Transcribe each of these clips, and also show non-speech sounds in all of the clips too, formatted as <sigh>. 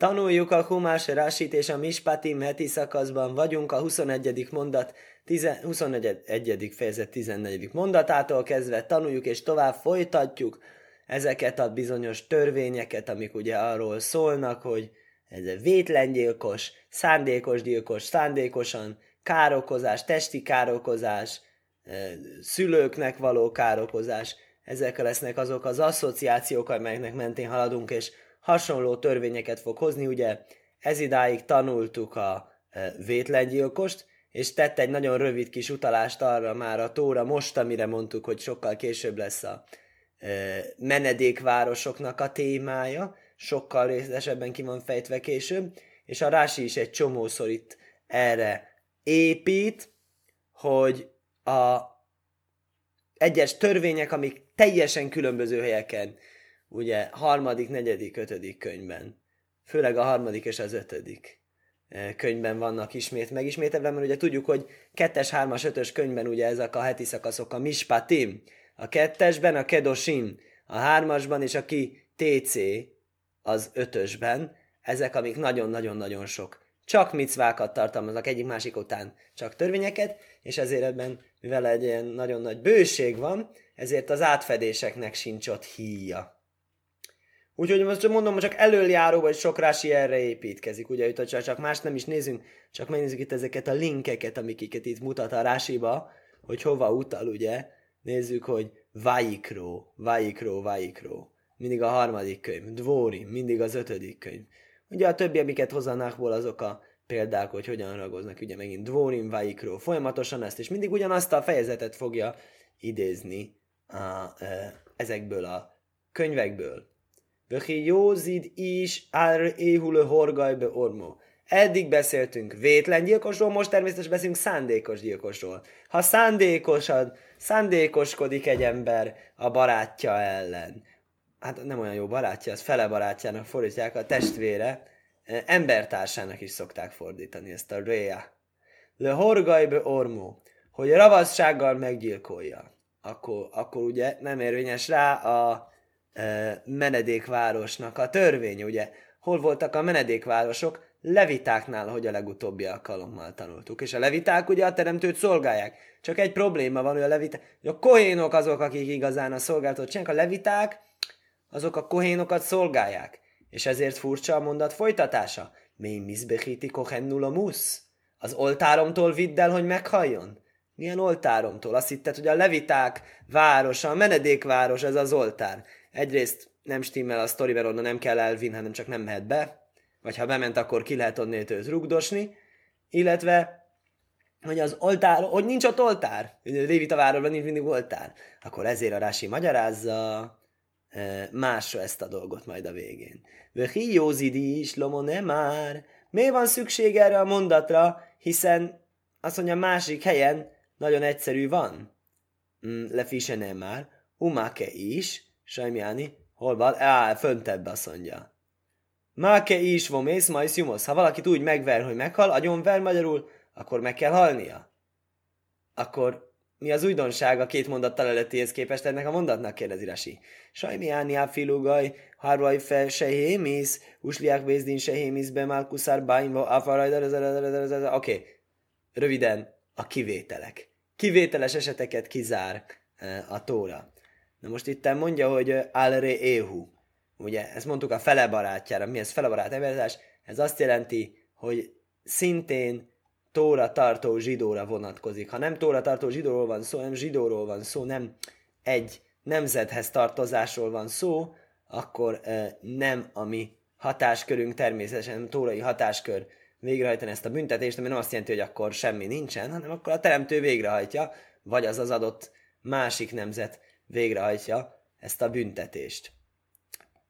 Tanuljuk a Humás Rásit és a Mispatim heti szakaszban vagyunk, a 21. mondat, 10, 21. fejezet 14. mondatától kezdve tanuljuk és tovább folytatjuk ezeket a bizonyos törvényeket, amik ugye arról szólnak, hogy ez vétlengyilkos, szándékos gyilkos, szándékosan, károkozás, testi károkozás, szülőknek való károkozás, ezek lesznek azok az asszociációk, amelyeknek mentén haladunk, és hasonló törvényeket fog hozni, ugye? Ez idáig tanultuk a vétlengyilkost, és tett egy nagyon rövid kis utalást arra már a Tóra most, amire mondtuk, hogy sokkal később lesz a menedékvárosoknak a témája, sokkal részesebben ki van fejtve később, és a Rási is egy csomószor itt erre épít, hogy a egyes törvények, amik teljesen különböző helyeken, ugye harmadik, negyedik, ötödik könyvben, főleg a harmadik és az ötödik eh, könyvben vannak ismét megismételve, mert ugye tudjuk, hogy kettes, hármas, ötös könyvben ugye ezek a heti szakaszok a mispatim, a kettesben a kedosim, a hármasban és a ki TC az ötösben, ezek, amik nagyon-nagyon-nagyon sok csak micvákat tartalmaznak egyik másik után, csak törvényeket, és ezért ebben, mivel egy ilyen nagyon nagy bőség van, ezért az átfedéseknek sincs ott híja. Úgyhogy most mondom, csak előjáró, vagy sok rási erre építkezik, ugye, hogy csak más nem is nézünk, csak megnézzük itt ezeket a linkeket, amiket itt mutat a rásiba, hogy hova utal, ugye, nézzük, hogy Vaikro, Vaikro, Vaikro, mindig a harmadik könyv, Dvori, mindig az ötödik könyv. Ugye a többi, amiket hozzanákból azok a példák, hogy hogyan ragoznak, ugye megint Dvorim, Vaikro, folyamatosan ezt, és mindig ugyanazt a fejezetet fogja idézni a, ezekből a könyvekből. Vöhi Józid is ár éhulő horgajbe ormó. Eddig beszéltünk vétlen gyilkosról, most természetesen beszélünk szándékos gyilkosról. Ha szándékosad, szándékoskodik egy ember a barátja ellen, hát nem olyan jó barátja, az fele barátjának fordítják, a testvére, embertársának is szokták fordítani ezt a réa. Le horgajbe ormó, hogy ravassággal meggyilkolja. Akkor, akkor ugye nem érvényes rá a menedékvárosnak a törvény, ugye? Hol voltak a menedékvárosok? Levitáknál, hogy a legutóbbi alkalommal tanultuk. És a leviták ugye a teremtőt szolgálják. Csak egy probléma van, hogy a leviták, a kohénok azok, akik igazán a szolgáltatót csinálják. A leviták azok a kohénokat szolgálják. És ezért furcsa a mondat folytatása. Mi mizbechiti kohennul a musz? Az oltáromtól vidd el, hogy meghalljon? Milyen oltáromtól? Azt hitted, hogy a leviták városa, a menedékváros, ez az oltár. Egyrészt nem stimmel a sztori, mert onnan nem kell elvinni, hanem csak nem mehet be. Vagy ha bement, akkor ki lehet onnét őt rugdosni. Illetve hogy az oltár, hogy nincs ott oltár, Lévita városban nincs mindig oltár, akkor ezért a Rási magyarázza, másra ezt a dolgot majd a végén. Vöhi józidi is, lomone már. Miért van szükség erre a mondatra, hiszen azt mondja, másik helyen nagyon egyszerű van. Mm, Lefise nem már. Umake is, Sajmiáni, hol van? Á, föntebb azt mondja. Máke is vomész, majd jumosz. Ha valakit úgy megver, hogy meghal, agyonver magyarul, akkor meg kell halnia. Akkor mi az újdonság a két mondattal előttihez képest ennek a mondatnak, kérdezi Rasi. Sajmiáni áfilugaj, harvaj fel sehémisz, usliák bézdin sehémisz be málkuszár bájnva, oké, röviden a kivételek. Kivételes eseteket kizár eh, a tóra. Na most itt mondja, hogy alre éhu. Ugye, ezt mondtuk a fele barátjára. Mi ez fele barát Ez azt jelenti, hogy szintén tóra tartó zsidóra vonatkozik. Ha nem tóra tartó zsidóról van szó, nem zsidóról van szó, nem egy nemzethez tartozásról van szó, akkor e, nem a mi hatáskörünk természetesen, tórai hatáskör végrehajtani ezt a büntetést, ami nem azt jelenti, hogy akkor semmi nincsen, hanem akkor a teremtő végrehajtja, vagy az az adott másik nemzet végrehajtja ezt a büntetést.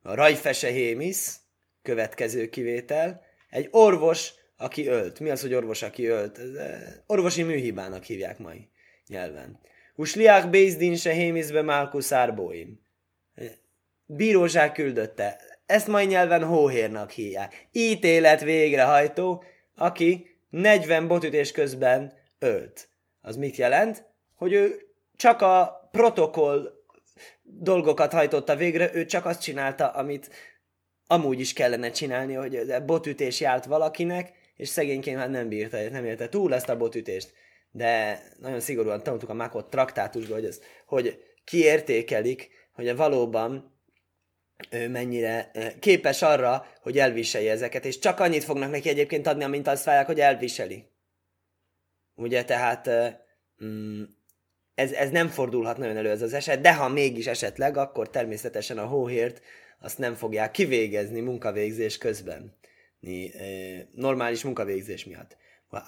A rajfese hémisz, következő kivétel, egy orvos aki ölt. Mi az, hogy orvos, aki ölt? Ez, eh, orvosi műhibának hívják mai nyelven. Usliák Bézdin se hémizbe Málkusz Árbóim. Bíróság küldötte. Ezt mai nyelven hóhérnak hívják. Ítélet végrehajtó, aki 40 botütés közben ölt. Az mit jelent? Hogy ő csak a protokoll dolgokat hajtotta végre, ő csak azt csinálta, amit amúgy is kellene csinálni, hogy botütés járt valakinek, és szegényként már nem bírta, nem érte túl ezt a botütést. De nagyon szigorúan tanultuk a Mákot traktátusból, hogy, ez, hogy kiértékelik, hogy valóban ő mennyire képes arra, hogy elviselje ezeket, és csak annyit fognak neki egyébként adni, amint azt várják, hogy elviseli. Ugye, tehát mm, ez, ez nem fordulhat nagyon elő ez az eset, de ha mégis esetleg, akkor természetesen a hóhért azt nem fogják kivégezni munkavégzés közben. Normális munkavégzés miatt. A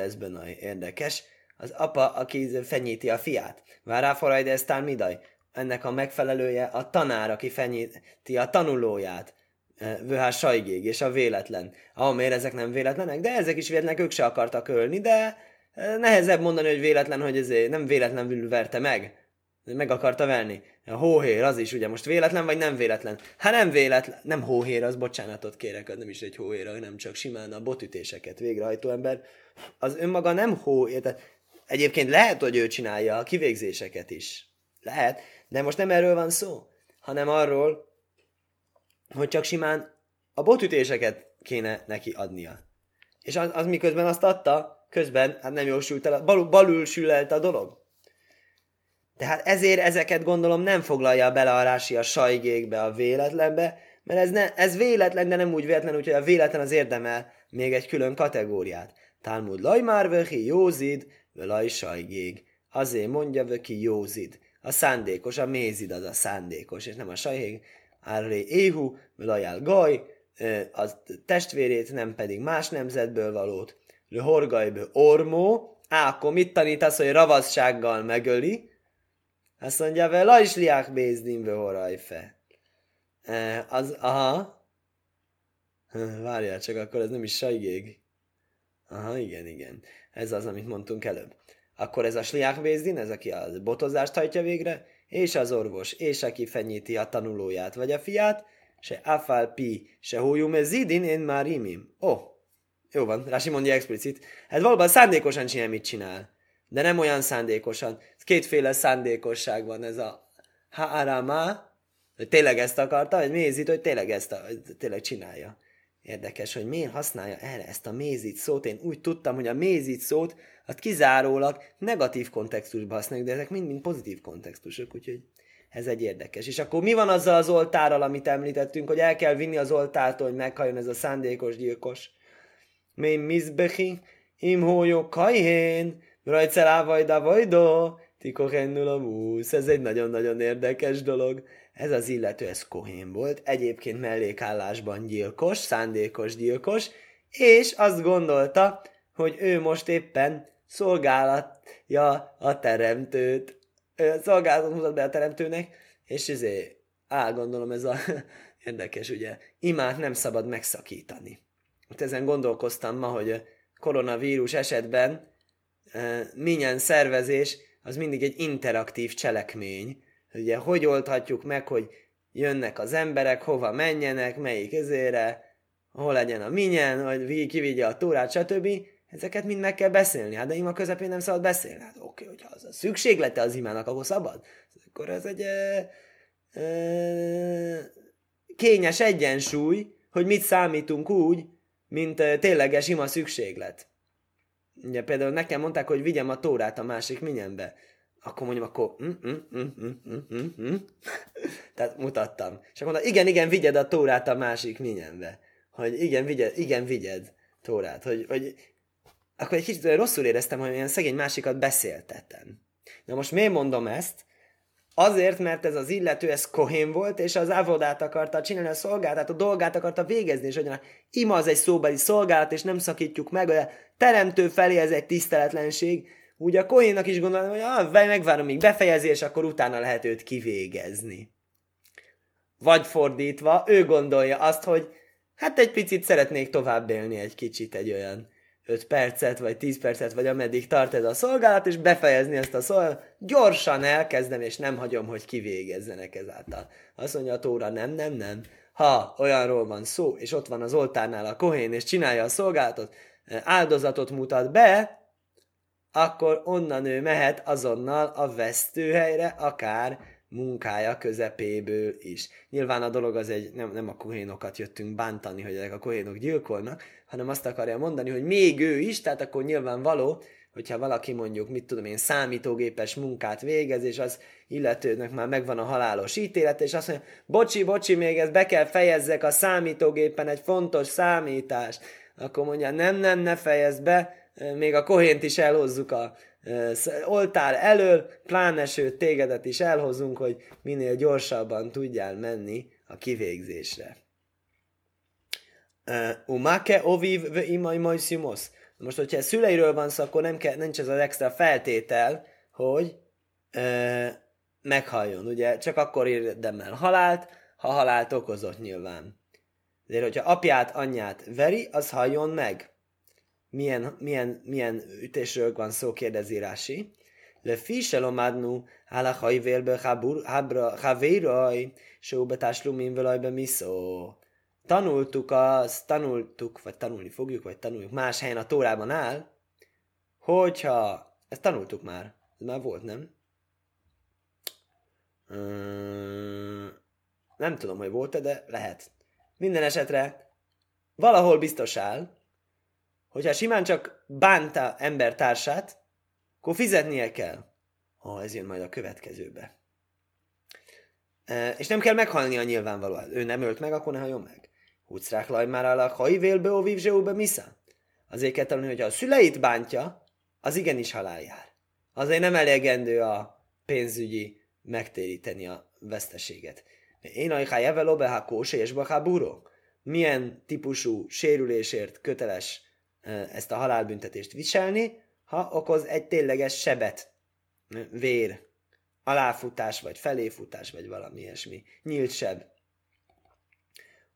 ez érdekes, az apa, aki fenyíti a fiát. Vár ez midaj. Ennek a megfelelője a tanár, aki fenyíti a tanulóját. Vöhás sajgég, és a véletlen. Ah, miért ezek nem véletlenek? De ezek is véletlenek, ők se akartak ölni, de nehezebb mondani, hogy véletlen, hogy ez nem véletlenül verte meg. Meg akarta verni. A hóhér az is ugye most véletlen, vagy nem véletlen? Hát nem véletlen, nem hóhér, az bocsánatot kérek, az nem is egy hóhér, hanem csak simán a botütéseket végrehajtó ember. Az önmaga nem hóhér, tehát egyébként lehet, hogy ő csinálja a kivégzéseket is. Lehet, de most nem erről van szó, hanem arról, hogy csak simán a botütéseket kéne neki adnia. És az, az miközben azt adta, közben hát nem jól sült el, balul, balul sülelt a dolog. Tehát ezért ezeket gondolom nem foglalja bele a rási a sajgékbe, a véletlenbe, mert ez, ne, ez véletlen, de nem úgy véletlen, úgyhogy a véletlen az érdemel még egy külön kategóriát. Talmud lajmár vöki józid, völaj sajgég. Azért mondja vöki józid. A szándékos, a mézid az a szándékos, és nem a sajgég. Árré éhu, völajál gaj, a testvérét, nem pedig más nemzetből valót. Le horgajből ormó, ákom mit tanítasz, hogy ravassággal megöli, azt mondja, vele is liák bézdin horajfe. E, az, aha. Várjál csak, akkor ez nem is sajgég. Aha, igen, igen. Ez az, amit mondtunk előbb. Akkor ez a sliák bézdin, ez aki a botozást hajtja végre, és az orvos, és aki fenyíti a tanulóját vagy a fiát, se afal pi, se hójum zidin, én már imim. Ó, oh, jó van, Rási mondja explicit. Hát valóban szándékosan csinál, mit csinál. De nem olyan szándékosan kétféle szándékosság van ez a hárama, hogy tényleg ezt akarta, vagy mézit, hogy tényleg ezt a, tényleg csinálja. Érdekes, hogy miért használja erre ezt a mézit szót. Én úgy tudtam, hogy a mézit szót azt kizárólag negatív kontextusban használjuk, de ezek mind-mind pozitív kontextusok, úgyhogy ez egy érdekes. És akkor mi van azzal az oltárral, amit említettünk, hogy el kell vinni az oltártól, hogy meghajjon ez a szándékos gyilkos? Mi mizbechi, im hólyok kajhén, rajtszer ávajda vajdo, Tikohennul a músz, ez egy nagyon-nagyon érdekes dolog. Ez az illető, ez kohén volt, egyébként mellékállásban gyilkos, szándékos gyilkos, és azt gondolta, hogy ő most éppen szolgálatja a teremtőt, szolgálatot mutat be a teremtőnek, és ezért, á, gondolom ez a <laughs> érdekes, ugye, imát nem szabad megszakítani. Itt ezen gondolkoztam ma, hogy koronavírus esetben milyen szervezés az mindig egy interaktív cselekmény. Ugye, hogy oldhatjuk meg, hogy jönnek az emberek, hova menjenek, melyik ezére, hol legyen a minyen, hogy kivigye a túrát, stb. Ezeket mind meg kell beszélni. Hát de ima közepén nem szabad beszélni. Hát oké, hogyha az a szükséglete az imának, akkor szabad. Akkor ez egy ö, ö, kényes egyensúly, hogy mit számítunk úgy, mint tényleges ima szükséglet. Ugye például nekem mondták, hogy vigyem a tórát a másik minyenbe. Akkor mondjam, akkor mm, mm, mm. <laughs> Tehát mutattam. És akkor mondta, igen, igen, vigyed a tórát a másik minyenbe. Hogy igen, vigyed, igen, vigyed tórát. Hogy, hogy akkor egy kicsit rosszul éreztem, hogy ilyen szegény másikat beszéltetem. Na most miért mondom ezt? Azért, mert ez az illető, ez kohén volt, és az ávodát akarta csinálni, a szolgáltat, a dolgát akarta végezni, és hogy ima az egy szóbeli szolgálat, és nem szakítjuk meg, a teremtő felé ez egy tiszteletlenség, úgy a kohénnak is gondolom, hogy ah, megvárom, még befejezi, és akkor utána lehet őt kivégezni. Vagy fordítva, ő gondolja azt, hogy hát egy picit szeretnék tovább élni egy kicsit, egy olyan 5 percet, vagy 10 percet, vagy ameddig tart ez a szolgálat, és befejezni ezt a szolgálat, gyorsan elkezdem, és nem hagyom, hogy kivégezzenek ezáltal. Azt mondja a tóra, nem, nem, nem. Ha olyanról van szó, és ott van az oltárnál a kohén, és csinálja a szolgálatot, áldozatot mutat be, akkor onnan ő mehet azonnal a vesztőhelyre, akár munkája közepéből is. Nyilván a dolog az egy, nem, nem a kohénokat jöttünk bántani, hogy ezek a kohénok gyilkolnak, hanem azt akarja mondani, hogy még ő is, tehát akkor nyilvánvaló, hogyha valaki mondjuk, mit tudom én, számítógépes munkát végez, és az illetőnek már megvan a halálos ítélet, és azt mondja, bocsi, bocsi, még ezt be kell fejezzek a számítógépen egy fontos számítást, akkor mondja, nem, nem, ne fejezd be, még a kohént is elhozzuk a oltár elől, pláne sőt tégedet is elhozunk, hogy minél gyorsabban tudjál menni a kivégzésre. Umake oviv ve imai majszimosz. Most, hogyha szüleiről van szó, akkor nem kell, nincs ez az extra feltétel, hogy ö, meghalljon. Ugye csak akkor érdemel halált, ha halált okozott nyilván. Ezért, hogyha apját, anyját veri, az halljon meg. Milyen, milyen, milyen ütésről van szó, kérdezi Rási. Le fiselomádnu áll a hajvélbe havéraj, sóbetáslumin velajbe miszó. Tanultuk azt, tanultuk, vagy tanulni fogjuk, vagy tanuljuk, más helyen a Tórában áll, hogyha, ezt tanultuk már, ez már volt, nem? nem tudom, hogy volt-e, de lehet. Minden esetre valahol biztos áll, hogyha simán csak bánta embertársát, akkor fizetnie kell. Ha ez jön majd a következőbe. És nem kell meghalni a nyilvánvalóan. Ő nem ölt meg, akkor ne halljon meg. Hucrák laj már alak, hajvélbe, óvív, zseóbe, misza. Azért kell tanulni, hogy ha a szüleit bántja, az igenis halál jár. Azért nem elegendő a pénzügyi megtéríteni a veszteséget. Én a evel obehakóse és bahábúró. Milyen típusú sérülésért köteles ezt a halálbüntetést viselni, ha okoz egy tényleges sebet, vér, aláfutás, vagy feléfutás, vagy valami ilyesmi. Nyílt seb.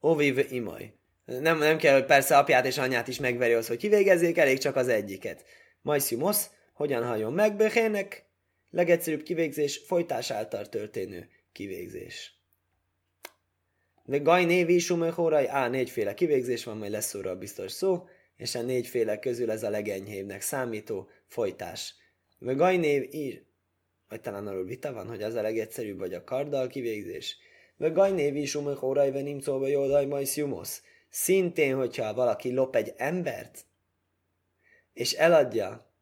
Oviv imaj. Nem, nem kell, hogy persze apját és anyát is megveri az, hogy kivégezzék, elég csak az egyiket. Majszimusz, hogyan halljon meg Böhének? Legegyszerűbb kivégzés, folytás által történő kivégzés. De Gaj névi sumehórai, á, négyféle kivégzés van, majd lesz szóra biztos szó és a négyféle közül ez a legenyhébbnek számító folytás. Vagy gajnév ír, vagy talán arról vita van, hogy az a legegyszerűbb, vagy a karddal kivégzés. Vagy gajnév is umach óraj venim szóba jódaj majsz jumosz. Szintén, hogyha valaki lop egy embert, és eladja,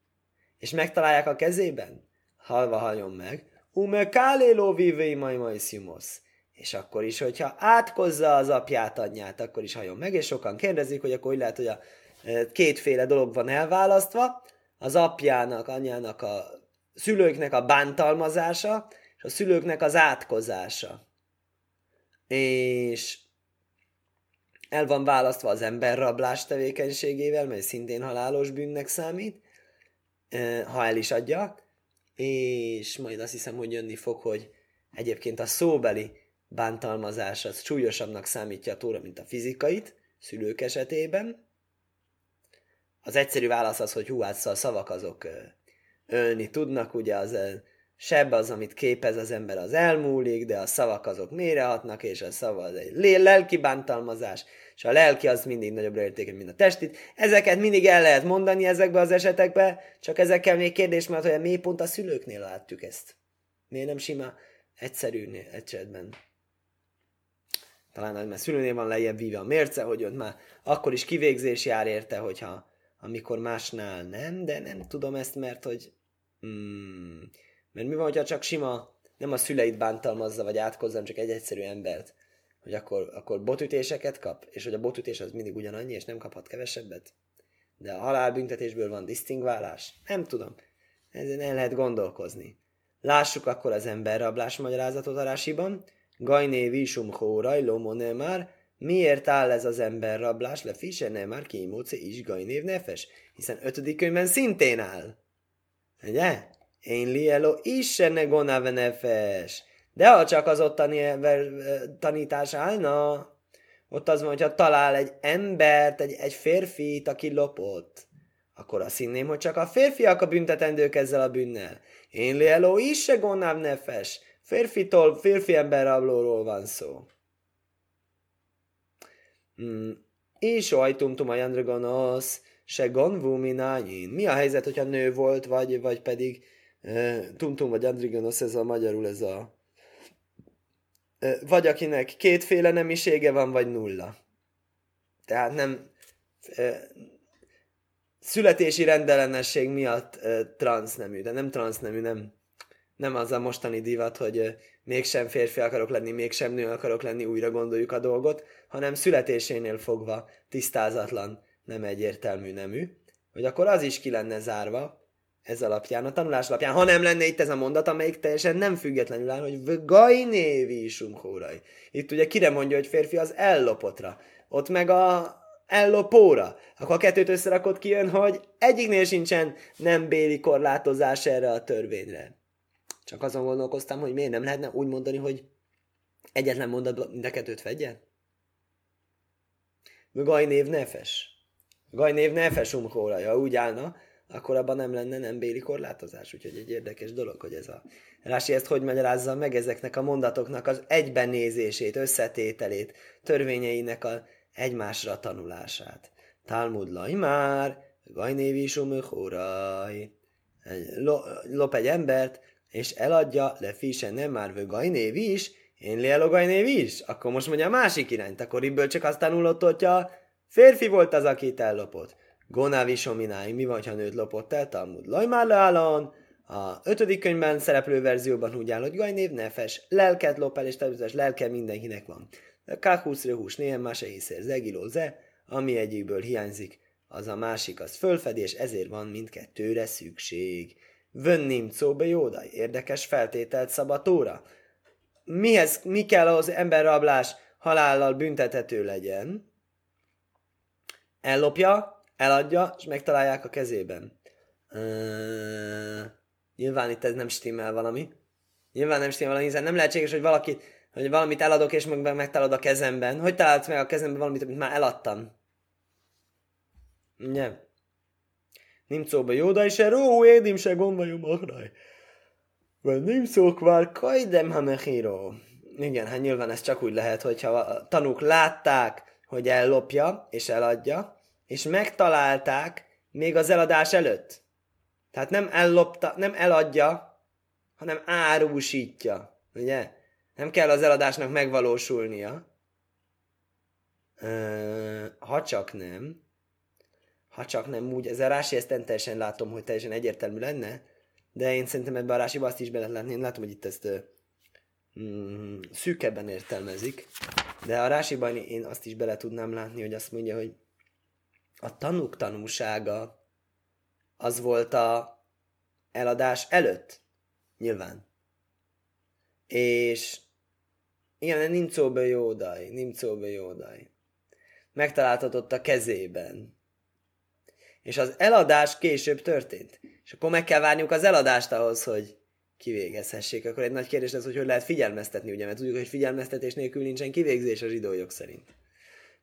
és megtalálják a kezében, halva haljon meg, ume káléló vívei maj majsz jumosz. És akkor is, hogyha átkozza az apját, anyját, akkor is halljon meg, és sokan kérdezik, hogy akkor hogy lehet, hogy a kétféle dolog van elválasztva, az apjának, anyának, a szülőknek a bántalmazása, és a szülőknek az átkozása. És el van választva az emberrablás tevékenységével, mely szintén halálos bűnnek számít, ha el is adja, és majd azt hiszem, hogy jönni fog, hogy egyébként a szóbeli bántalmazás az súlyosabbnak számítja a tóra, mint a fizikait, szülők esetében, az egyszerű válasz az, hogy hú, hát a szavak azok ölni tudnak, ugye az sebb az, amit képez az ember, az elmúlik, de a szavak azok mérehatnak, és a szava az egy lelki bántalmazás, és a lelki az mindig nagyobbra értékű, mint a testit. Ezeket mindig el lehet mondani ezekbe az esetekbe, csak ezekkel még kérdés mert hogy miért pont a szülőknél látjuk ezt. Miért nem sima egyszerű esetben? Talán mert a szülőnél van lejjebb víve a mérce, hogy ott már akkor is kivégzés jár érte, hogyha amikor másnál nem, de nem tudom ezt, mert hogy... Hmm, mert mi van, hogyha csak sima, nem a szüleit bántalmazza, vagy átkozzam csak egy egyszerű embert, hogy akkor, akkor botütéseket kap, és hogy a botütés az mindig ugyanannyi, és nem kaphat kevesebbet. De a halálbüntetésből van disztingválás? Nem tudom. Ezen el lehet gondolkozni. Lássuk akkor az emberrablás magyarázatot a rásiban. Gajné visum hóraj lomone már, Miért áll ez az ember rablás? Le fisene már kimóce is gajnév nefes. Hiszen ötödik könyvben szintén áll. Ugye? Én lielo is ne gonave nefes. De ha csak az ottani tanítás állna, ott az van, hogyha talál egy embert, egy, egy férfit, aki lopott, akkor azt hinném, hogy csak a férfiak a büntetendők ezzel a bűnnel. Én lielo is se gonáv nefes. Férfitól, férfi ember rablóról van szó. Mm, és ajtumtum a jandragonosz, se gonvú minányin. Mi a helyzet, hogyha nő volt, vagy, vagy pedig uh, tumtum vagy andrigonosz, ez a magyarul ez a vagy akinek kétféle nemisége van, vagy nulla. Tehát nem születési rendellenesség miatt transznemű, de nem transznemű, nem, nem az a mostani divat, hogy mégsem férfi akarok lenni, mégsem nő akarok lenni, újra gondoljuk a dolgot, hanem születésénél fogva tisztázatlan, nem egyértelmű nemű, hogy akkor az is ki lenne zárva, ez alapján, a tanulás alapján, ha nem lenne itt ez a mondat, amelyik teljesen nem függetlenül áll, hogy névi hórai. Itt ugye kire mondja, hogy férfi az ellopotra. Ott meg a ellopóra. Akkor a kettőt összerakott kijön, hogy egyiknél sincsen nem béli korlátozás erre a törvényre. Csak azon gondolkoztam, hogy miért nem lehetne úgy mondani, hogy egyetlen mondatban mind a kettőt vegye? név nefes. név nefes umkóra, ja úgy állna, akkor abban nem lenne nem béli korlátozás. Úgyhogy egy érdekes dolog, hogy ez a Rási ezt hogy magyarázza meg ezeknek a mondatoknak az egybenézését, összetételét, törvényeinek a egymásra tanulását. Talmud már, gajnévi sumöchóraj. Lop egy embert, és eladja, le fise nem már vögajnév is, én lielogajnév is, akkor most mondja a másik irányt, akkor ebből csak azt tanulott, hogy a férfi volt az, akit ellopott. Gonávi somináim, mi van, ha nőt lopott el? Talmud lajmár leállon. A ötödik könyvben szereplő verzióban úgy áll, hogy gajnév nefes, lelket lop el, és természetesen lelke mindenkinek van. Kákusz rehús, néhem más észre, zegiló ze, ami egyikből hiányzik, az a másik, az fölfedi, és ezért van mindkettőre szükség. Vönnim szóbe jódaj, érdekes feltételt szabatóra. Mihez, mi kell az emberrablás halállal büntethető legyen? Ellopja, eladja, és megtalálják a kezében. Uh, nyilván itt ez nem stimmel valami. Nyilván nem stimmel valami, hiszen nem lehetséges, hogy valaki, hogy valamit eladok, és meg megtalálod a kezemben. Hogy találsz meg a kezemben valamit, amit már eladtam? Nem. És eró, édim se gondoljum ahraj. Vagy nimcó kvár kajdem hamechiro. Igen, hát nyilván ez csak úgy lehet, hogyha a tanúk látták, hogy ellopja és eladja, és megtalálták még az eladás előtt. Tehát nem ellopta, nem eladja, hanem árusítja. Ugye? Nem kell az eladásnak megvalósulnia. Ha csak nem, ha csak nem úgy, ez a rási, ezt nem teljesen látom, hogy teljesen egyértelmű lenne, de én szerintem ebben a rásiba azt is be lehet látni, én látom, hogy itt ezt mm, szűkebben értelmezik, de a rásiban én azt is bele tudnám látni, hogy azt mondja, hogy a tanúk tanúsága az volt a eladás előtt, nyilván. És igen, nincs szóba jódaj, nincs szóba jódaj. Megtaláltatott a kezében. És az eladás később történt. És akkor meg kell várniuk az eladást ahhoz, hogy kivégezhessék. Akkor egy nagy kérdés az, hogy hogy lehet figyelmeztetni, ugye, mert tudjuk, hogy figyelmeztetés nélkül nincsen kivégzés a zsidójog szerint.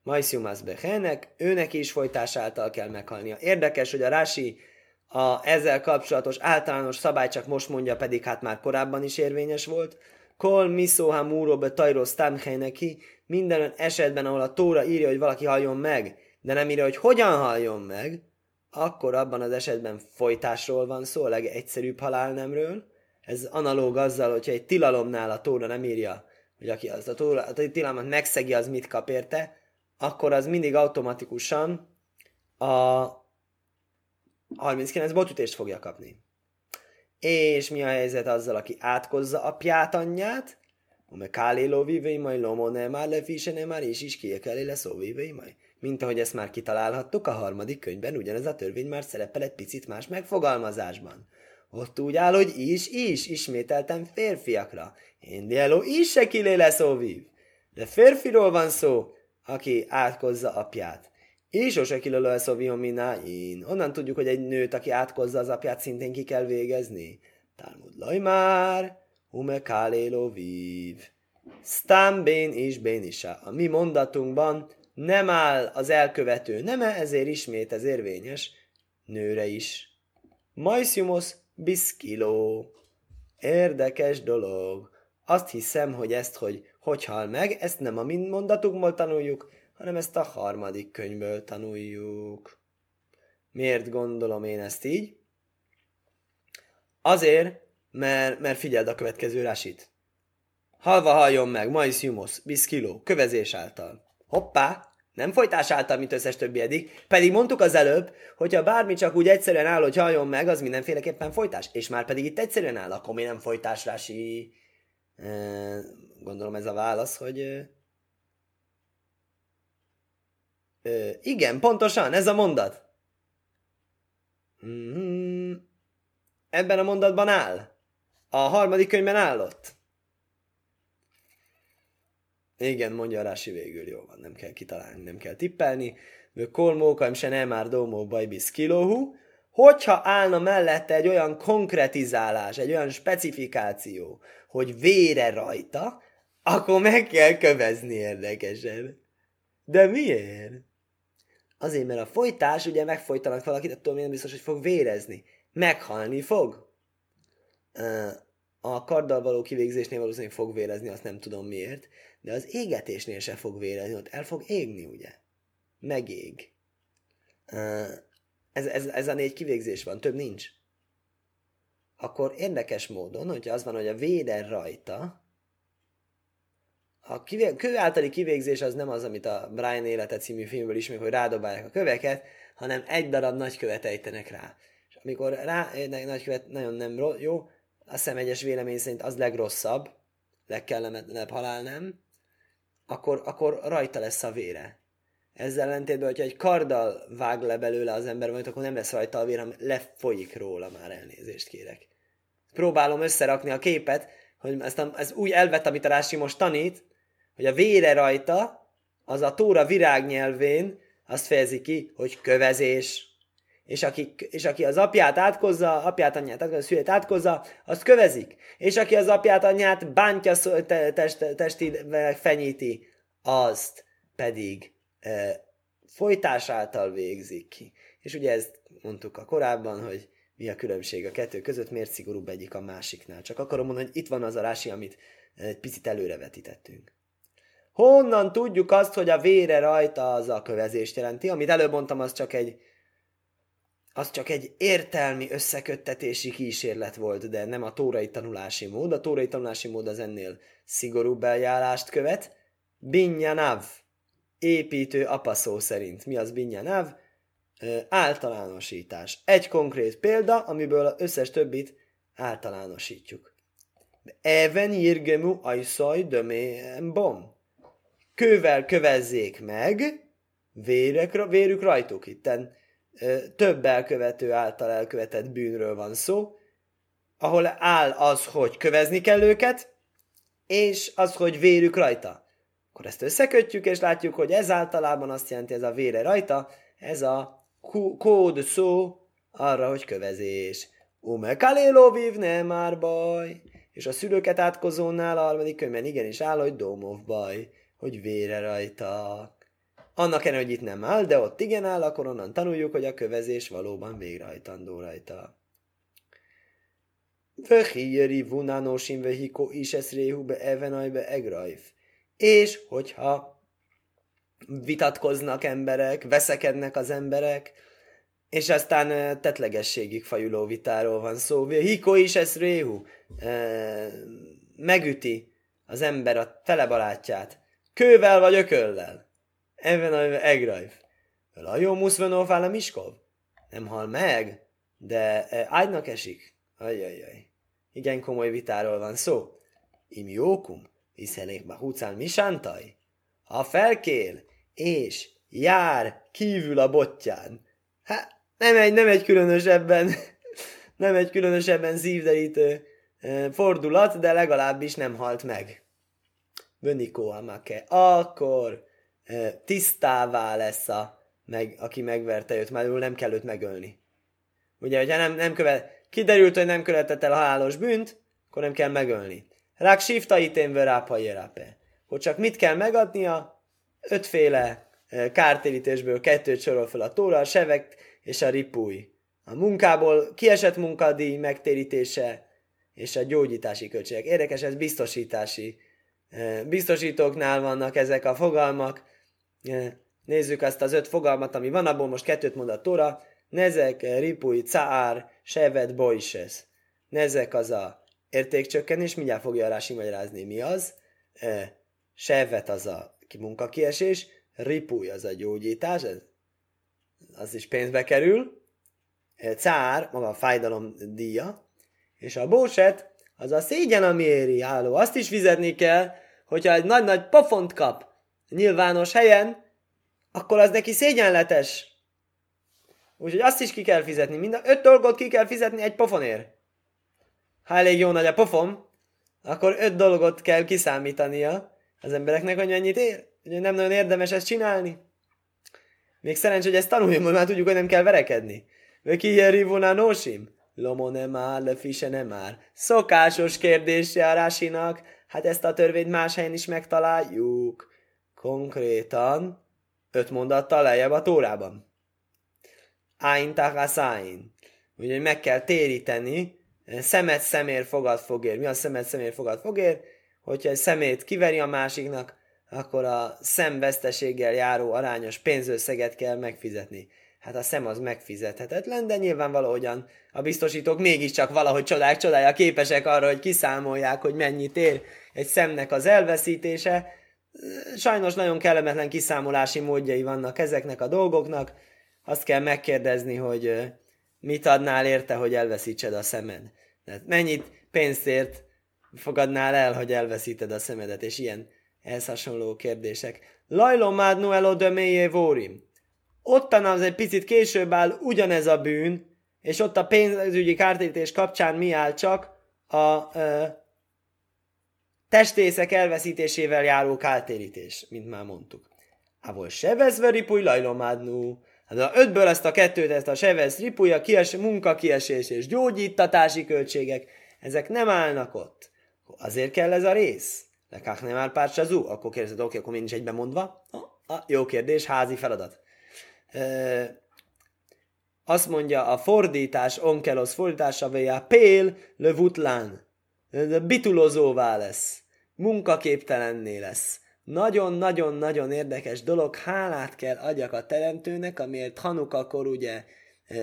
Majsziumász Bechenek, őnek is folytás által kell meghalnia. Érdekes, hogy a Rási a ezzel kapcsolatos általános szabály csak most mondja, pedig hát már korábban is érvényes volt. Kol miszóha múró be tajros neki, minden esetben, ahol a Tóra írja, hogy valaki halljon meg, de nem írja, hogy hogyan halljon meg, akkor abban az esetben folytásról van szó, a legegyszerűbb halálnemről. Ez analóg azzal, hogyha egy tilalomnál a Tóra nem írja, hogy aki az a, tóra, a tilalmat megszegi, az mit kap érte, akkor az mindig automatikusan a 39 botütést fogja kapni. És mi a helyzet azzal, aki átkozza apját, anyját? Ome káléló vívei majd lomo ne már lefise ne már és is kiekelé lesz vívei majd. Mint ahogy ezt már kitalálhattuk, a harmadik könyvben ugyanez a törvény már szerepel egy picit más megfogalmazásban. Ott úgy áll, hogy is, is, ismételtem férfiakra. Én dieló is se kilé lesz vív. De férfiról van szó, aki átkozza apját. És sose kilölő a én. Onnan tudjuk, hogy egy nőt, aki átkozza az apját, szintén ki kell végezni. Talmud már, ume kálélo vív. Stambén is bénisa. A mi mondatunkban nem áll az elkövető neme, ezért ismét ez érvényes nőre is. Majsziumos biszkiló. Érdekes dolog. Azt hiszem, hogy ezt, hogy hogy hal meg, ezt nem a mind mondatunkból tanuljuk, hanem ezt a harmadik könyvből tanuljuk. Miért gondolom én ezt így? Azért, mert, mert figyeld a következő rásit. halva halljon meg, mais humos, biszkiló, kövezés által. Hoppá, nem folytás által, mint összes többi eddig, pedig mondtuk az előbb, hogyha bármi csak úgy egyszerűen áll, hogy halljon meg, az mindenféleképpen folytás. És már pedig itt egyszerűen áll, akkor mi nem folytás, Rási? Gondolom ez a válasz, hogy igen, pontosan, ez a mondat. Mm-hmm. Ebben a mondatban áll. A harmadik könyvben állott. Igen, mondja Rási végül, jó van, nem kell kitalálni, nem kell tippelni. Kolmókaim se nem már domó bajbisz kilóhú. Hogyha állna mellette egy olyan konkretizálás, egy olyan specifikáció, hogy vére rajta, akkor meg kell kövezni érdekesen. De miért? Azért, mert a folytás, ugye megfojtanak valakit, attól még nem biztos, hogy fog vérezni. Meghalni fog. A karddal való kivégzésnél valószínűleg fog vérezni, azt nem tudom miért, de az égetésnél se fog vérezni, ott el fog égni, ugye? Megég. Ez, ez, ez a négy kivégzés van, több nincs. Akkor érdekes módon, hogyha az van, hogy a véder rajta, a kivé- kő általi kivégzés az nem az, amit a Brian élete című filmből ismerünk, hogy rádobálják a köveket, hanem egy darab nagykövet ejtenek rá. És amikor rá egy nagykövet nagyon nem jó, a szemegyes vélemény szerint az legrosszabb, legkellemetlenebb halál nem, akkor, akkor rajta lesz a vére. Ezzel ellentétben, hogyha egy karddal vág le belőle az ember, majd akkor nem lesz rajta a vér, hanem lefolyik róla, már elnézést kérek. Próbálom összerakni a képet, hogy ezt, a, ez új elvet, amit a Rási most tanít, hogy a vére rajta, az a tóra virágnyelvén azt fejezi ki, hogy kövezés. És aki, és aki az apját átkozza, apját, anyját átkozza, szülét átkozza, azt kövezik. És aki az apját, anyját bántja test, testivel fenyíti, azt pedig e, folytás által végzik ki. És ugye ezt mondtuk a korábban, hogy mi a különbség a kettő között, miért szigorúbb egyik a másiknál. Csak akarom mondani, hogy itt van az a rási, amit egy picit előrevetítettünk. Honnan tudjuk azt, hogy a vére rajta az a kövezést jelenti? Amit előbb mondtam, az csak egy az csak egy értelmi összeköttetési kísérlet volt, de nem a tórai tanulási mód. A tórai tanulási mód az ennél szigorúbb eljárást követ. Binyanav, építő apaszó szerint. Mi az binyanav? Általánosítás. Egy konkrét példa, amiből az összes többit általánosítjuk. Even jirgemu ajszaj dömém bom kővel kövezzék meg, vérek, vérük rajtuk. Itten több elkövető által elkövetett bűnről van szó, ahol áll az, hogy kövezni kell őket, és az, hogy vérük rajta. Akkor ezt összekötjük, és látjuk, hogy ez általában azt jelenti, ez a vére rajta, ez a kód szó arra, hogy kövezés. Ume kalélo nem már baj. És a szülőket átkozónál a harmadik könyvben igenis áll, hogy domov baj hogy vére rajta. Annak ellenére, hogy itt nem áll, de ott igen áll, akkor onnan tanuljuk, hogy a kövezés valóban végrehajtandó rajta. Vöhíjeri vunánósin vöhiko is ez réhube evenajbe egrajf. És hogyha vitatkoznak emberek, veszekednek az emberek, és aztán tetlegességig fajuló vitáról van szó. Hiko is ez réhu. Megüti az ember a fele barátját, Kővel vagy ököllel? Even a egrajv. A jó muszvenófál a miskov? Nem hal meg, de e, ágynak esik. Ajajaj. Igen komoly vitáról van szó. Im jókum, hiszenék húcán misántaj. Ha felkél, és jár kívül a botján. Hát, nem egy, nem egy különösebben, <laughs> nem egy különösebben szívderítő e, fordulat, de legalábbis nem halt meg. Bönikó Amake, akkor tisztává lesz a, meg, aki megverte őt, már nem kell őt megölni. Ugye, hogyha nem, nem követ, kiderült, hogy nem követett el halálos bűnt, akkor nem kell megölni. Rák sifta itén vörápa jerápe. Hogy csak mit kell megadnia? Ötféle kártérítésből kettőt sorol fel a tóra, a sevek és a ripúj. A munkából kiesett munkadíj megtérítése és a gyógyítási költségek. Érdekes, ez biztosítási biztosítóknál vannak ezek a fogalmak. Nézzük azt az öt fogalmat, ami van, abból most kettőt mond a Tóra. Nezek, ripui, caár, sevet, boises. Nezek az a értékcsökkenés, mindjárt fogja Rási magyarázni, mi az. Sevet az a munkakiesés, ripúj az a gyógyítás, ez, az is pénzbe kerül, cár, maga a fájdalom díja, és a bóset, az a szégyen, ami éri álló. Azt is fizetni kell, hogyha egy nagy-nagy pofont kap nyilvános helyen, akkor az neki szégyenletes. Úgyhogy azt is ki kell fizetni. Mind a öt dolgot ki kell fizetni egy pofonért. Ha elég jó nagy a pofon, akkor öt dolgot kell kiszámítania az embereknek, hogy mennyit ér. Ugye nem nagyon érdemes ezt csinálni. Még szerencs, hogy ezt tanuljunk, hogy már tudjuk, hogy nem kell verekedni. Vöki jerivuna nosim. Lomo nem áll, lefise nem áll. Szokásos kérdése a Rásinak. Hát ezt a törvényt más helyen is megtaláljuk. Konkrétan öt mondattal lejjebb a tórában. Áin tachaszáin. Úgyhogy meg kell téríteni, szemet szemér fogad fogér. Mi a szemet szemér fogad fogér? Hogyha egy szemét kiveri a másiknak, akkor a szemveszteséggel járó arányos pénzösszeget kell megfizetni. Hát a szem az megfizethetetlen, de nyilván valahogyan a biztosítók mégiscsak valahogy csodák csodája képesek arra, hogy kiszámolják, hogy mennyit ér egy szemnek az elveszítése. Sajnos nagyon kellemetlen kiszámolási módjai vannak ezeknek a dolgoknak. Azt kell megkérdezni, hogy mit adnál érte, hogy elveszítsed a szemed. Tehát mennyit pénzt ért fogadnál el, hogy elveszíted a szemedet, és ilyen ehhez hasonló kérdések. Lajlom mádnu elo de vórim. Ottan az egy picit később áll ugyanez a bűn, és ott a pénzügyi kártérítés kapcsán mi áll csak a ö, testészek elveszítésével járó kártérítés, mint már mondtuk. Ávol sevez veripúj lajlomádnú. Hát a ötből ezt a kettőt, ezt a sevez ripúj, a kies, munkakiesés és gyógyítatási költségek, ezek nem állnak ott. Azért kell ez a rész. Lekák nem áll párcsazú? Akkor kérdezed, oké, akkor nincs egyben mondva. Ah, jó kérdés, házi feladat. E, azt mondja a fordítás, onkelos fordítása, vagy a pél levutlán. Bitulozóvá lesz. Munkaképtelenné lesz. Nagyon-nagyon-nagyon érdekes dolog, hálát kell adjak a teremtőnek, amiért Hanukakor ugye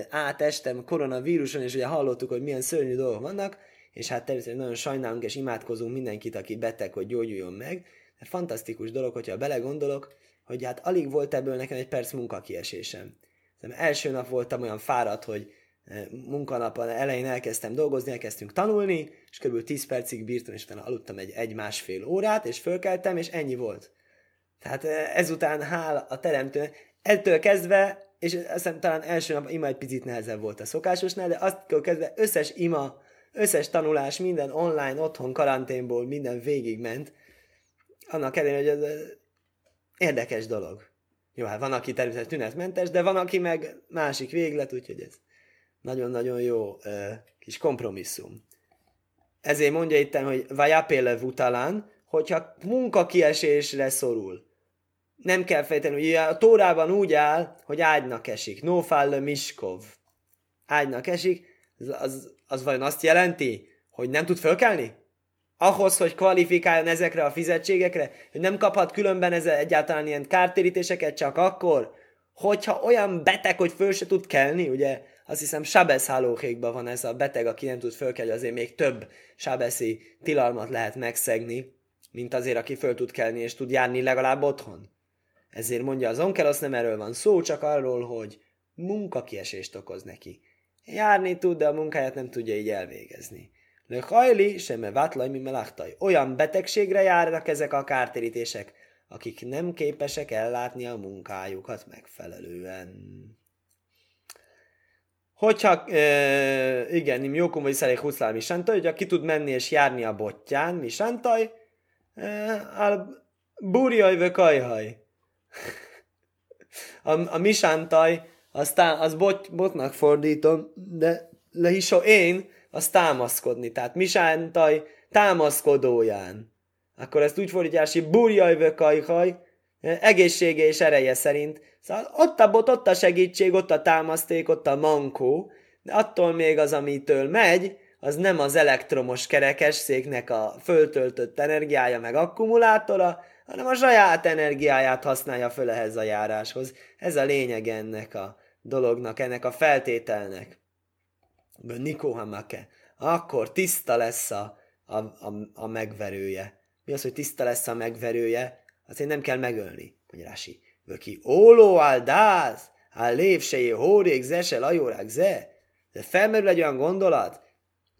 átestem koronavíruson, és ugye hallottuk, hogy milyen szörnyű dolgok vannak, és hát természetesen nagyon sajnálunk és imádkozunk mindenkit, aki beteg, hogy gyógyuljon meg. De fantasztikus dolog, hogyha belegondolok, hogy hát alig volt ebből nekem egy perc munkakiesésem. Szóval első nap voltam olyan fáradt, hogy munkanapon elején elkezdtem dolgozni, elkezdtünk tanulni, és kb. 10 percig bírtam, és utána aludtam egy, egy másfél órát, és fölkeltem, és ennyi volt. Tehát eh, ezután hál a teremtőnek. Ettől kezdve, és azt hiszem talán első nap ima egy picit nehezebb volt a szokásosnál, de azt kezdve összes ima összes tanulás, minden online, otthon, karanténból, minden végigment. Annak ellenére, hogy ez érdekes dolog. Jó, hát van, aki természetesen tünetmentes, de van, aki meg másik véglet, úgyhogy ez nagyon-nagyon jó uh, kis kompromisszum. Ezért mondja itt, hogy vajapéle vutalán, hogyha munkakiesésre szorul. Nem kell fejteni, hogy a tórában úgy áll, hogy ágynak esik. No fall miskov. Ágynak esik, az, az az vajon azt jelenti, hogy nem tud fölkelni? Ahhoz, hogy kvalifikáljon ezekre a fizetségekre, hogy nem kaphat különben ez egyáltalán ilyen kártérítéseket csak akkor, hogyha olyan beteg, hogy föl se tud kelni, ugye azt hiszem Sabesz hálóhékban van ez a beteg, aki nem tud fölkelni, azért még több Sabeszi tilalmat lehet megszegni, mint azért, aki föl tud kelni és tud járni legalább otthon. Ezért mondja az onkelosz, nem erről van szó, csak arról, hogy munkakiesést okoz neki. Járni tud, de a munkáját nem tudja így elvégezni. Le hajli, sem vátlaj, mi melachtaj. Olyan betegségre járnak ezek a kártérítések, akik nem képesek ellátni a munkájukat megfelelően. Hogyha, e, igen, nim jókum vagy szerék huszlál mi santaj, hogyha ki tud menni és járni a botján, mi santaj, e, al burjaj ve kajhaj. A, a misántaj aztán az bot, botnak fordítom, de lehiso én, az támaszkodni. Tehát misántaj támaszkodóján. Akkor ezt úgy fordítják, hogy burjaj vökajhaj, egészsége és ereje szerint. Szóval ott a bot, ott a segítség, ott a támaszték, ott a mankó, de attól még az, amitől megy, az nem az elektromos kerekesszéknek a föltöltött energiája meg akkumulátora, hanem a saját energiáját használja föl ehhez a járáshoz. Ez a lényeg ennek a dolognak, ennek a feltételnek. Nikó Hamake. akkor tiszta lesz a, a, a, a megverője. Mi az, hogy tiszta lesz a megverője? Azért nem kell megölni, mondja Rási. Vöki, óló áldáz, áll lévsejé, hórék, zese, lajórák, ze. De felmerül egy olyan gondolat,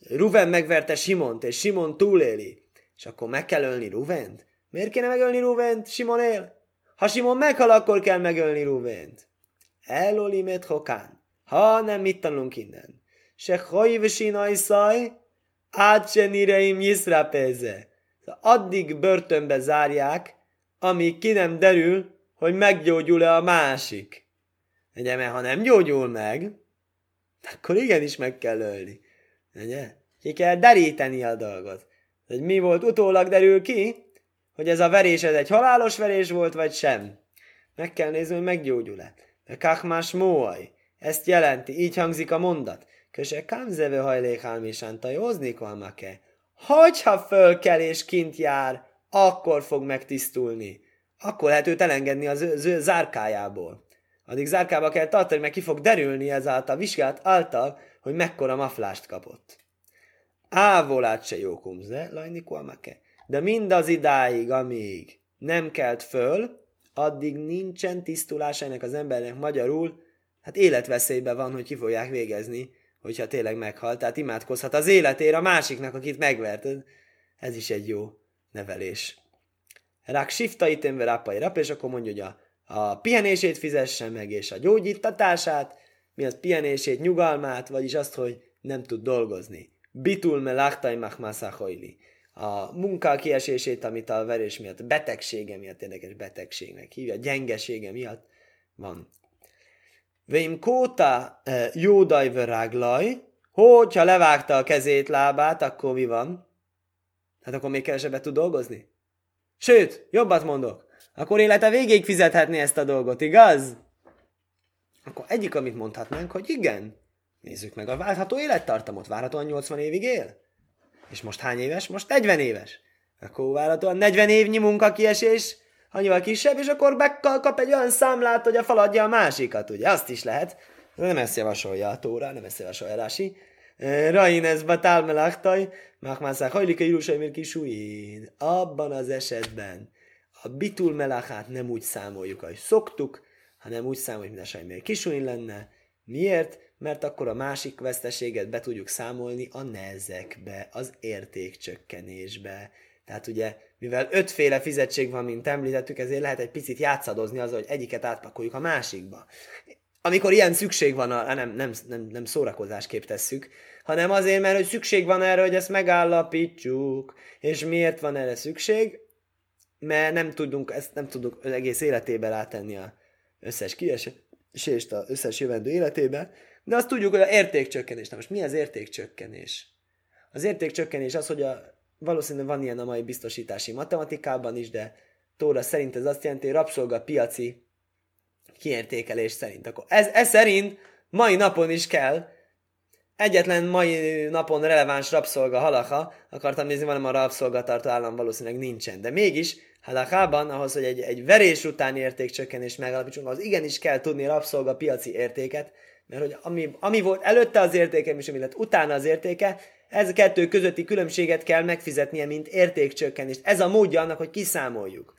Ruven megverte Simont, és Simon túléli. És akkor meg kell ölni Ruvent? Miért kéne megölni Ruvent? Simon él? Ha Simon meghal, akkor kell megölni Ruvent. Elolimet hokán. Ha nem, mit tanulunk innen? Se hajv sinajszaj, át se nireim nyiszrapeze. Addig börtönbe zárják, amíg ki nem derül, hogy meggyógyul-e a másik. Ugye, mert ha nem gyógyul meg, akkor igenis meg kell ölni. Ugye? Ki kell deríteni a dolgot. Hogy mi volt utólag derül ki, hogy ez a verés ez egy halálos verés volt, vagy sem. Meg kell nézni, hogy meggyógyul-e. De kachmás móaj. Ezt jelenti, így hangzik a mondat. Köse kamzeve hajlékálmésán tajózni kalmake. Hogyha fölkel és kint jár, akkor fog megtisztulni. Akkor lehet őt elengedni az ő zárkájából. Addig zárkába kell tartani, mert ki fog derülni ezáltal, vizsgált által, hogy mekkora maflást kapott. Ávolát se jó kumze, lajni kuamake. De mindaz idáig, amíg nem kelt föl, addig nincsen tisztulása ennek az embernek magyarul, hát életveszélybe van, hogy ki fogják végezni, hogyha tényleg meghalt. Tehát imádkozhat az életére a másiknak, akit megvert. Ez is egy jó nevelés. Rák sifta item rapai rap, és akkor mondja, hogy a, a pihenését fizesse meg, és a gyógyítatását, mi az pihenését, nyugalmát, vagyis azt, hogy nem tud dolgozni. Bitul me lachtai machmasachojli. A munka kiesését, amit a verés miatt, betegsége miatt, érdekes betegségnek hívja, gyengesége miatt van. Vém kóta eh, jódaj ráglaj, hogyha levágta a kezét, lábát, akkor mi van? Hát akkor még kevesebbet tud dolgozni? Sőt, jobbat mondok, akkor élete végéig fizethetné ezt a dolgot, igaz? Akkor egyik, amit mondhatnánk, hogy igen. Nézzük meg a váltható élettartamot. Várhatóan 80 évig él? És most hány éves? Most 40 éves. Akkor várhatóan 40 évnyi munkakiesés, annyival kisebb, és akkor kap egy olyan számlát, hogy a faladja a másikat, ugye? Azt is lehet. Nem ezt javasolja a Tóra, nem ezt javasolja Rási. Rain ez batál melachtaj, machmászák hajlik a Jerusalemér kisújén. Abban az esetben a bitul melachát nem úgy számoljuk, ahogy szoktuk, hanem úgy számoljuk, mint a sajmér kisújén lenne. Miért? Mert akkor a másik veszteséget be tudjuk számolni a nezekbe, az értékcsökkenésbe. Tehát ugye, mivel ötféle fizetség van, mint említettük, ezért lehet egy picit játszadozni az, hogy egyiket átpakoljuk a másikba. Amikor ilyen szükség van, a, nem, nem, nem, nem szórakozásképp tesszük, hanem azért, mert hogy szükség van erre, hogy ezt megállapítsuk. És miért van erre szükség? Mert nem tudunk, ezt nem tudunk az egész életében rátenni a összes kiesést, az összes jövendő életébe, de azt tudjuk, hogy a értékcsökkenés. Na most mi az értékcsökkenés? Az értékcsökkenés az, hogy a, valószínűleg van ilyen a mai biztosítási matematikában is, de Tóra szerint ez azt jelenti, hogy rabszolga piaci kiértékelés szerint. Akkor ez, ez szerint mai napon is kell egyetlen mai napon releváns rabszolga halacha, akartam nézni, van a rabszolgatartó állam valószínűleg nincsen. De mégis halachában, ahhoz, hogy egy, egy verés utáni értékcsökkenés megalapítsunk, az igenis kell tudni rabszolga piaci értéket, mert hogy ami, ami volt előtte az értéke, és ami lett utána az értéke, ez a kettő közötti különbséget kell megfizetnie, mint értékcsökkenést. Ez a módja annak, hogy kiszámoljuk.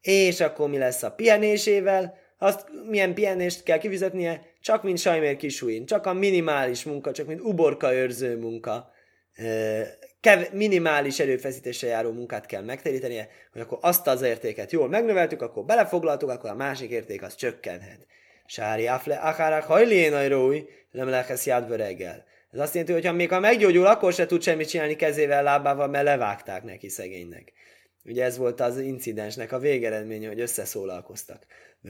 És akkor mi lesz a pihenésével? Azt milyen pihenést kell kifizetnie? Csak mint Sajmér Kisúin. Csak a minimális munka, csak mint uborka őrző munka. Kev- minimális erőfeszítéssel járó munkát kell megterítenie, hogy akkor azt az értéket jól megnöveltük, akkor belefoglaltuk, akkor a másik érték az csökkenhet. Sári afle akárák hajlén rói, nem lehesz jádva reggel. Ez azt jelenti, hogy ha még ha meggyógyul, akkor se tud semmit csinálni kezével, lábával, mert levágták neki szegénynek. Ugye ez volt az incidensnek a végeredménye, hogy összeszólalkoztak.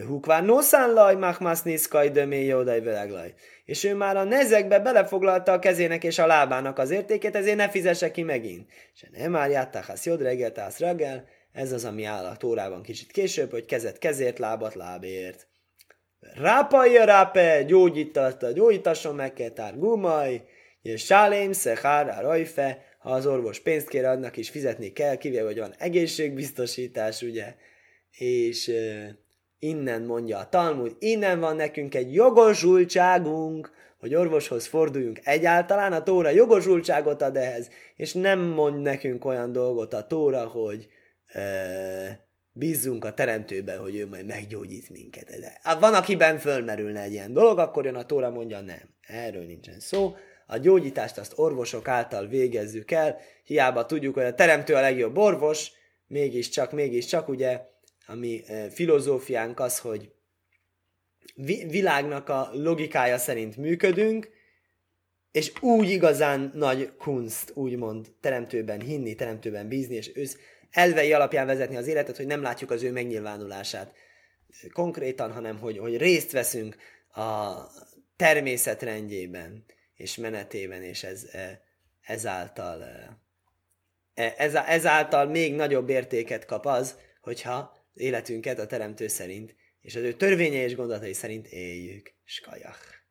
Hukvár noszán laj, machmász niszkaj, dömé, jódaj, veleglaj. És ő már a nezekbe belefoglalta a kezének és a lábának az értékét, ezért ne fizesse ki megint. És nem már játtáhász jód reggel, tász reggel, ez az, ami áll a tórában kicsit később, hogy kezet kezért, lábat lábért. Rápalja rápe, gyógyítatta, gyógyítasson meg kell gumaj, és sálém, szehár, rajfe, ha az orvos pénzt kér, annak is fizetni kell, kivéve, hogy van egészségbiztosítás, ugye, és uh, innen mondja a Talmud, innen van nekünk egy jogosultságunk, hogy orvoshoz forduljunk egyáltalán, a Tóra jogosultságot ad ehhez, és nem mond nekünk olyan dolgot a Tóra, hogy e, bízzunk a teremtőben, hogy ő majd meggyógyít minket. De van, akiben fölmerülne egy ilyen dolog, akkor jön a Tóra mondja, nem, erről nincsen szó. A gyógyítást azt orvosok által végezzük el, hiába tudjuk, hogy a teremtő a legjobb orvos, mégiscsak, mégiscsak, ugye, a mi e, filozófiánk az, hogy világnak a logikája szerint működünk, és úgy igazán nagy kunst, úgymond teremtőben hinni, teremtőben bízni, és ősz elvei alapján vezetni az életet, hogy nem látjuk az ő megnyilvánulását konkrétan, hanem hogy, hogy részt veszünk a természet rendjében és menetében, és ez, e, ezáltal, e, ez, ezáltal még nagyobb értéket kap az, hogyha életünket a teremtő szerint és az ő törvényei és gondolatai szerint éljük. Skajach.